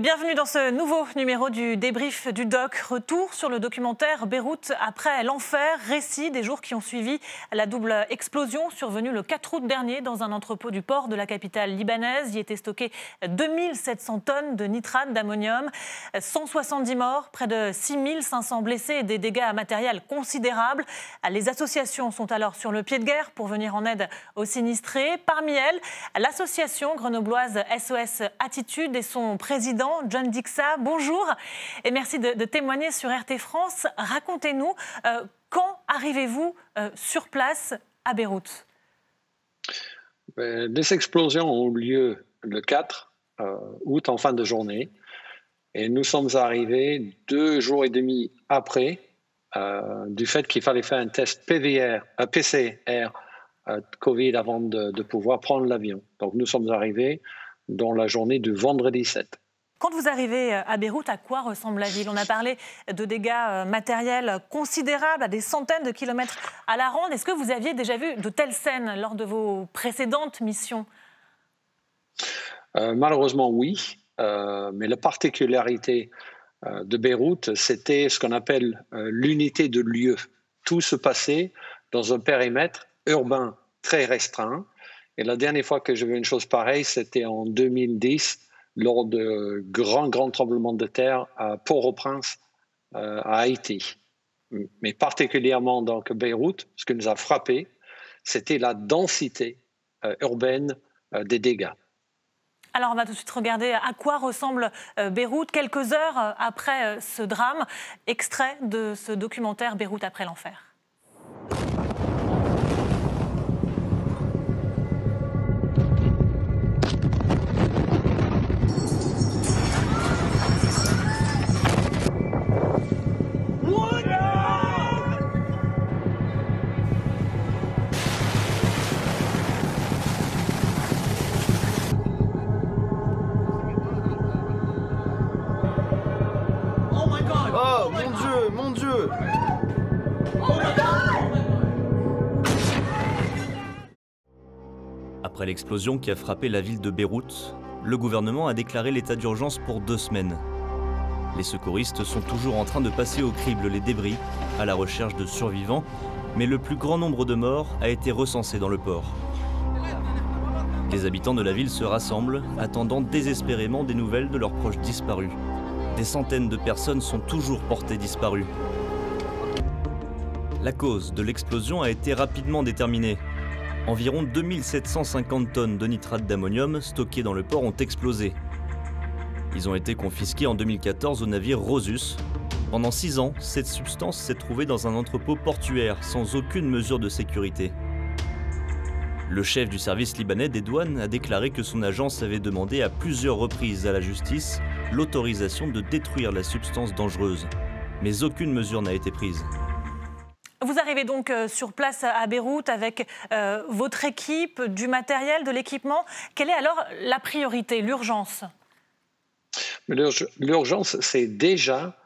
Bienvenue dans ce nouveau numéro du débrief du doc. Retour sur le documentaire Beyrouth après l'enfer, récit des jours qui ont suivi la double explosion survenue le 4 août dernier dans un entrepôt du port de la capitale libanaise. Y étaient stockés 2700 tonnes de nitrate d'ammonium, 170 morts, près de 6500 blessés et des dégâts matériels considérables. Les associations sont alors sur le pied de guerre pour venir en aide aux sinistrés. Parmi elles, l'association grenobloise SOS Attitude et son président John Dixa. Bonjour et merci de, témoigner sur RT France. Racontez-nous, euh, quand arrivez-vous euh, sur place à Beyrouth? Ben, Les explosions ont eu lieu le 4 euh, août en fin de journée et nous sommes arrivés deux jours et demi après du fait qu'il fallait faire un test PVR, PCR Covid avant de, de pouvoir prendre l'avion. Donc nous sommes arrivés dans la journée du vendredi 7. Quand vous arrivez euh, à Beyrouth, à quoi ressemble la ville? On a parlé de dégâts euh, matériels considérables à des centaines de kilomètres à la ronde. Est-ce que vous aviez déjà vu de telles scènes lors de vos précédentes missions? Euh, Malheureusement, oui. mais la particularité de Beyrouth, c'était ce qu'on appelle l'unité de lieu. Tout se passait dans un périmètre urbain très restreint. Et la dernière fois que j'ai vu une chose pareille, c'était en 2010 lors de grands, grands tremblements de terre à Port-au-Prince, euh, à Haïti. Mais particulièrement donc Beyrouth, ce qui nous a frappé, c'était la densité euh, urbaine euh, des dégâts. Alors on va tout de suite regarder à quoi ressemble Beyrouth quelques heures après ce drame, extrait de ce documentaire Beyrouth après l'enfer. Après l'explosion qui a frappé la ville de Beyrouth, le gouvernement a déclaré l'état d'urgence pour deux semaines. Les secouristes sont toujours en train de passer au crible les débris, à la recherche de survivants, mais le plus grand nombre de morts a été recensé dans le port. Les habitants de la ville se rassemblent, attendant désespérément des nouvelles de leurs proches disparus. Des centaines de personnes sont toujours portées disparues. La cause de l'explosion a été rapidement déterminée. Environ 2750 tonnes de nitrate d'ammonium stockées dans le port ont explosé. Ils ont été confisqués en 2014 au navire Rosus. Pendant six ans, cette substance s'est trouvée dans un entrepôt portuaire sans aucune mesure de sécurité. Le chef du service libanais des douanes a déclaré que son agence avait demandé à plusieurs reprises à la justice l'autorisation de détruire la substance dangereuse. Mais aucune mesure n'a été prise. Vous arrivez donc euh, sur place à Beyrouth avec euh, votre équipe, du matériel, de l'équipement. Quelle est alors la priorité, l'urgence? L'urgence, c'est déjà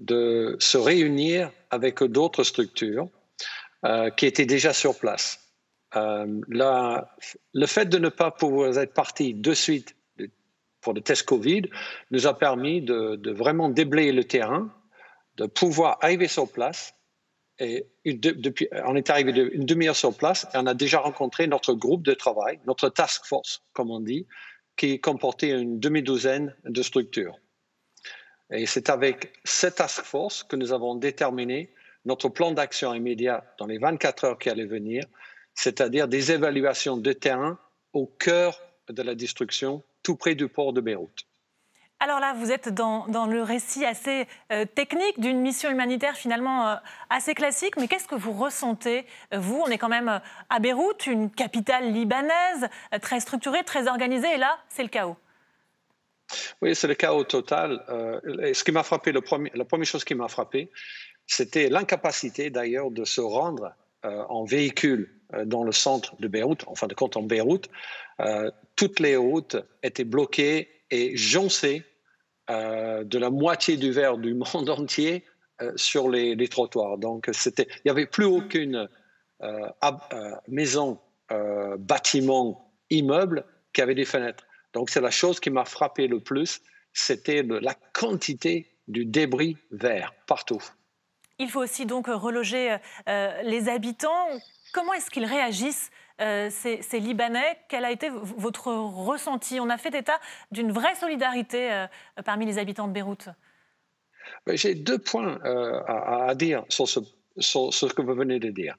de se réunir avec d'autres structures euh, qui étaient déjà sur place. le fait de ne pas pouvoir être parti de suite pour le test Covid nous a permis de, vraiment déblayer le terrain, de pouvoir arriver sur place et depuis, on est arrivé une demi-heure sur place et on a déjà rencontré notre groupe de travail, notre task force, comme on dit, qui comportait une demi-douzaine de structures. Et c'est avec cette task force que nous avons déterminé notre plan d'action immédiat dans les 24 heures qui allaient venir, c'est-à-dire des évaluations de terrain au cœur de la destruction, tout près du port de Beyrouth. Alors là, vous êtes dans, le récit assez euh, technique d'une mission humanitaire finalement euh, assez classique, mais qu'est-ce que vous ressentez Vous, on est quand même euh, à Beyrouth, une capitale libanaise, très structurée, très organisée, et là, c'est le chaos. Oui, c'est le chaos total. ce qui m'a frappé, le premier, la première chose qui m'a frappé, c'était l'incapacité d'ailleurs de se rendre en véhicule dans le centre de Beyrouth, en fin de compte en Beyrouth. toutes les routes étaient bloquées et joncées euh, de la moitié du verre du monde entier euh, sur les, trottoirs. Donc, c'était, il n'y avait plus aucune euh, maison, bâtiment, immeuble qui avait des fenêtres. Donc, c'est la chose qui m'a frappé le plus, c'était la quantité du débris vert partout. Il faut aussi donc reloger euh, les habitants. Comment est-ce qu'ils réagissent, euh, ces, Libanais? Quel a été votre ressenti? On a fait état d'une vraie solidarité euh, parmi les habitants de Beyrouth. Ben, j'ai deux points à, dire sur ce, sur ce, que vous venez de dire.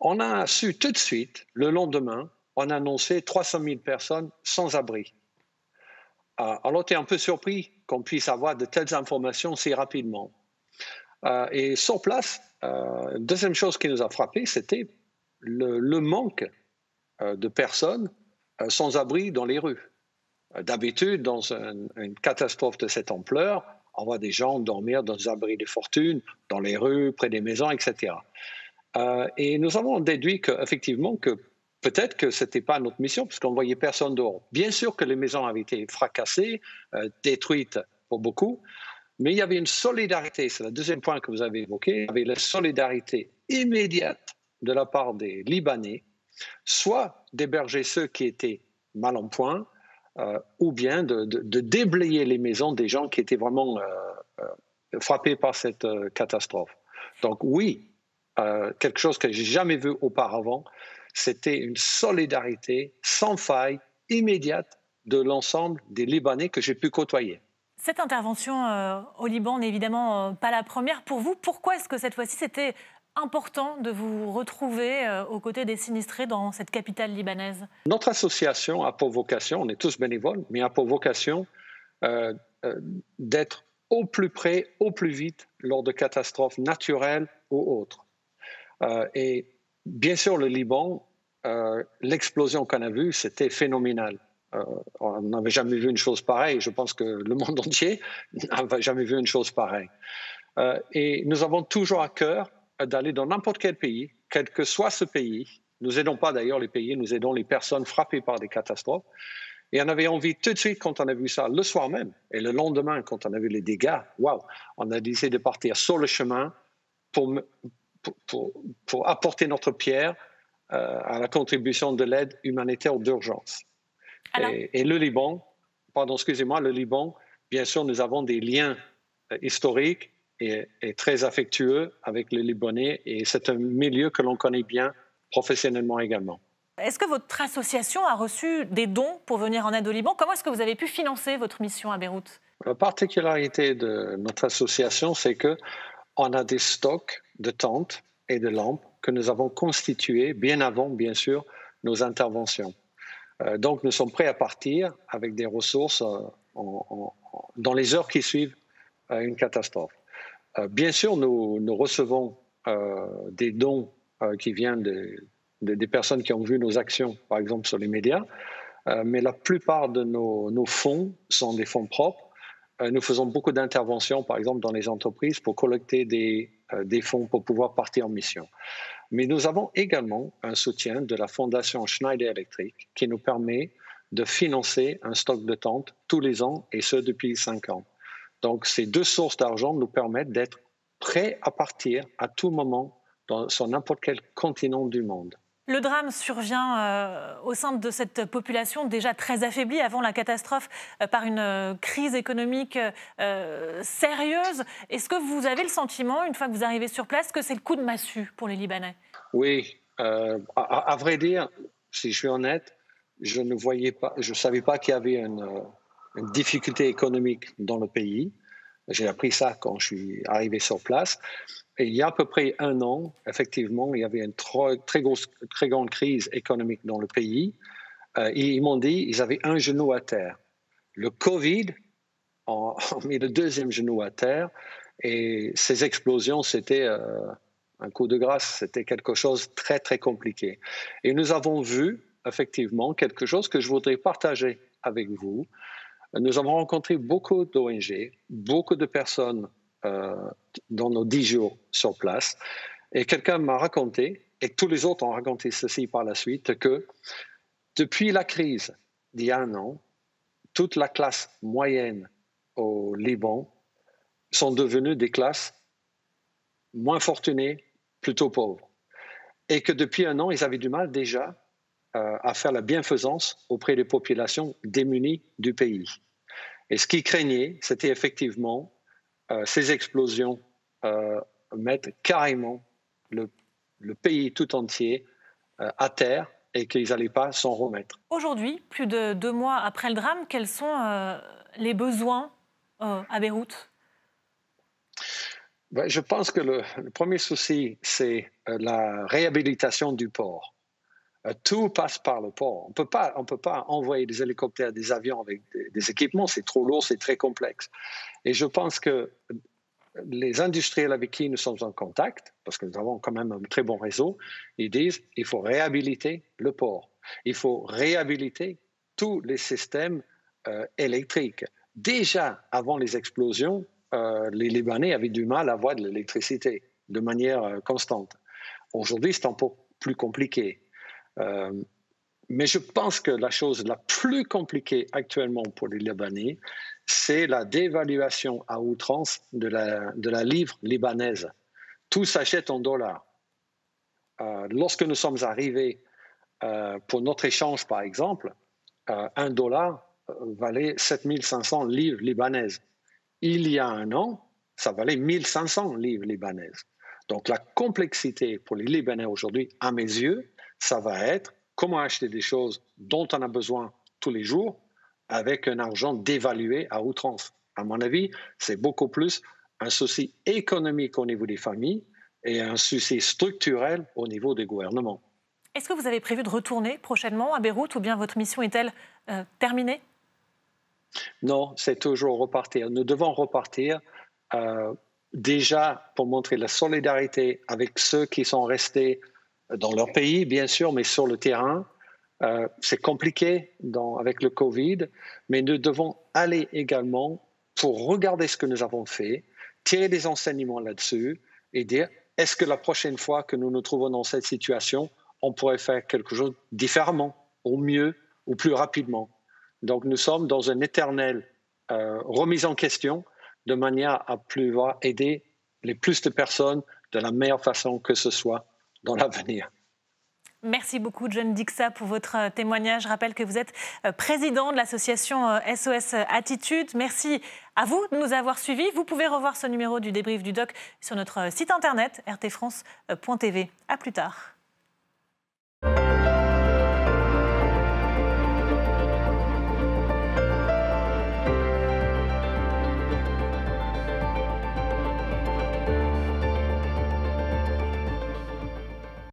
on a su tout de suite, le lendemain, on a annoncé 300 000 personnes sans abri. alors, tu es un peu surpris qu'on puisse avoir de telles informations si rapidement. Euh, et sur place, euh, deuxième chose qui nous a frappé, c'était le, manque euh, de personnes sans abri dans les rues. D'habitude, dans une catastrophe de cette ampleur, on voit des gens dormir dans des abris de fortune, dans les rues, près des maisons, etc. et nous avons déduit qu'effectivement, que peut-être que ce n'était pas notre mission, puisqu'on ne voyait personne dehors. Bien sûr que les maisons avaient été fracassées, détruites pour beaucoup, mais il y avait une solidarité, c'est le deuxième point que vous avez évoqué, il y avait la solidarité immédiate de la part des Libanais, soit d'héberger ceux qui étaient mal en point, euh, ou bien de, déblayer les maisons des gens qui étaient vraiment euh, euh, frappés par cette catastrophe. Donc oui, quelque chose que j'ai jamais vu auparavant, c'était une solidarité sans faille, immédiate de l'ensemble des Libanais que j'ai pu côtoyer. Cette intervention euh, au Liban n'est évidemment euh, pas la première pour vous. Pourquoi est-ce que cette fois-ci c'était important de vous retrouver euh, aux côtés des sinistrés dans cette capitale libanaise? Notre association a pour vocation, on est tous bénévoles, mais a pour vocation d'être au plus près, au plus vite lors de catastrophes naturelles ou autres. et bien sûr, le Liban, l'explosion qu'on a vue, c'était phénoménal. Euh, on n'avait jamais vu une chose pareille. Je pense que le monde entier n'avait jamais vu une chose pareille. Euh, et nous avons toujours à cœur d'aller dans n'importe quel pays, quel que soit ce pays. Nous aidons pas d'ailleurs les pays, nous aidons les personnes frappées par des catastrophes. Et on avait envie tout de suite, quand on a vu ça le soir même, et le lendemain, quand on a vu les dégâts, waouh, on a décidé de partir sur le chemin pour, pour, pour, apporter notre pierre euh, à la contribution de l'aide humanitaire d'urgence. Et, le Liban, pardon, excusez-moi, le Liban, bien sûr, nous avons des liens euh, historiques et, très affectueux avec les Libanais et c'est un milieu que l'on connaît bien professionnellement également. Est-ce que votre association a reçu des dons pour venir en aide au Liban? Comment est-ce que vous avez pu financer votre mission à Beyrouth? La particularité de notre association, c'est que on a des stocks de tentes et de lampes que nous avons constitués bien avant, bien sûr, nos interventions. Euh, donc, nous sommes prêts à partir avec des ressources euh, dans les heures qui suivent euh, une catastrophe. bien sûr, nous, recevons des dons qui viennent des personnes qui ont vu nos actions, par exemple sur les médias, mais la plupart de nos, fonds sont des fonds propres. Nous faisons beaucoup d'interventions, par exemple, dans les entreprises pour collecter des, des fonds pour pouvoir partir en mission. Mais nous avons également un soutien de la Fondation Schneider Electric qui nous permet de financer un stock de tentes tous les ans et ce depuis cinq ans. Donc ces deux sources d'argent nous permettent d'être prêts à partir à tout moment sur n'importe quel continent du monde. Le drame survient euh, au sein de cette population déjà très affaiblie avant la catastrophe euh, par une euh, crise économique sérieuse. Est-ce que vous avez le sentiment, une fois que vous arrivez sur place, que c'est le coup de massue pour les Libanais? Oui. À, vrai dire, si je suis honnête, je ne voyais pas, je savais pas qu'il y avait une, une difficulté économique dans le pays. J'ai appris ça quand je suis arrivé sur place. Et il y a à peu près un an, effectivement, il y avait une très, très, grosse, très grande crise économique dans le pays. Euh, ils m'ont dit ils avaient un genou à terre. Le Covid a mis le deuxième genou à terre. Et ces explosions, c'était euh, un coup de grâce, c'était quelque chose de très, très compliqué. Et nous avons vu, effectivement, quelque chose que je voudrais partager avec vous. Nous avons rencontré beaucoup d'ONG, beaucoup de personnes dans nos dix jours sur place. Et quelqu'un m'a raconté, et tous les autres ont raconté ceci par la suite, que depuis la crise d'il y a un an, toute la classe moyenne au Liban sont devenues des classes moins fortunées, plutôt pauvres. Et que depuis un an, ils avaient du mal déjà euh, à faire la bienfaisance auprès des populations démunies du pays. Et ce qu'ils craignaient, c'était effectivement ces explosions mettre carrément le, le pays tout entier à terre et qu'ils n'allaient pas s'en remettre. Aujourd'hui, plus de deux mois après le drame, quels sont les besoins à Beyrouth? Ben, je pense que le, premier souci, c'est euh, la réhabilitation du port. Euh, tout passe par le port. On ne peut pas envoyer des hélicoptères, des avions avec des, équipements, c'est trop lourd, c'est très complexe. Et je pense que les industriels avec qui nous sommes en contact, parce que nous avons quand même un très bon réseau, ils disent il faut réhabiliter le port. Il faut réhabiliter tous les systèmes euh, électriques. Déjà, avant les explosions, euh, les Libanais avaient du mal à avoir de l'électricité de manière constante. Aujourd'hui, c'est un peu plus compliqué. Euh, mais je pense que la chose la plus compliquée actuellement pour les Libanais, c'est la dévaluation à outrance de la, de la livre libanaise. Tout s'achète en dollars. lorsque nous sommes arrivés pour notre échange, par exemple, un dollar valait 7500 livres libanaises il y a un an, ça valait 1500 livres libanaises. Donc la complexité pour les Libanais aujourd'hui, à mes yeux, ça va être comment acheter des choses dont on a besoin tous les jours avec un argent dévalué à outrance. À mon avis, c'est beaucoup plus un souci économique au niveau des familles et un souci structurel au niveau des gouvernements. Est-ce que vous avez prévu de retourner prochainement à Beyrouth ou bien votre mission est-elle euh, terminée? Non, c'est toujours repartir. Nous devons repartir euh, déjà pour montrer la solidarité avec ceux qui sont restés dans leur pays, bien sûr, mais sur le terrain. Euh, c'est compliqué avec le Covid, mais nous devons aller également pour regarder ce que nous avons fait, tirer des enseignements là-dessus et dire est-ce que la prochaine fois que nous nous trouvons dans cette situation, on pourrait faire quelque chose différemment, au mieux ou plus rapidement? Donc nous sommes dans une éternelle euh, remise en question de manière à pouvoir aider les plus de personnes de la meilleure façon que ce soit dans l'avenir. Merci beaucoup, John Dixa, pour votre euh, témoignage. Je rappelle que vous êtes euh, président de l'association SOS Attitude. Merci à vous de nous avoir suivis. Vous pouvez revoir ce numéro du débrief du doc sur notre site internet rtfrance.tv. À plus tard.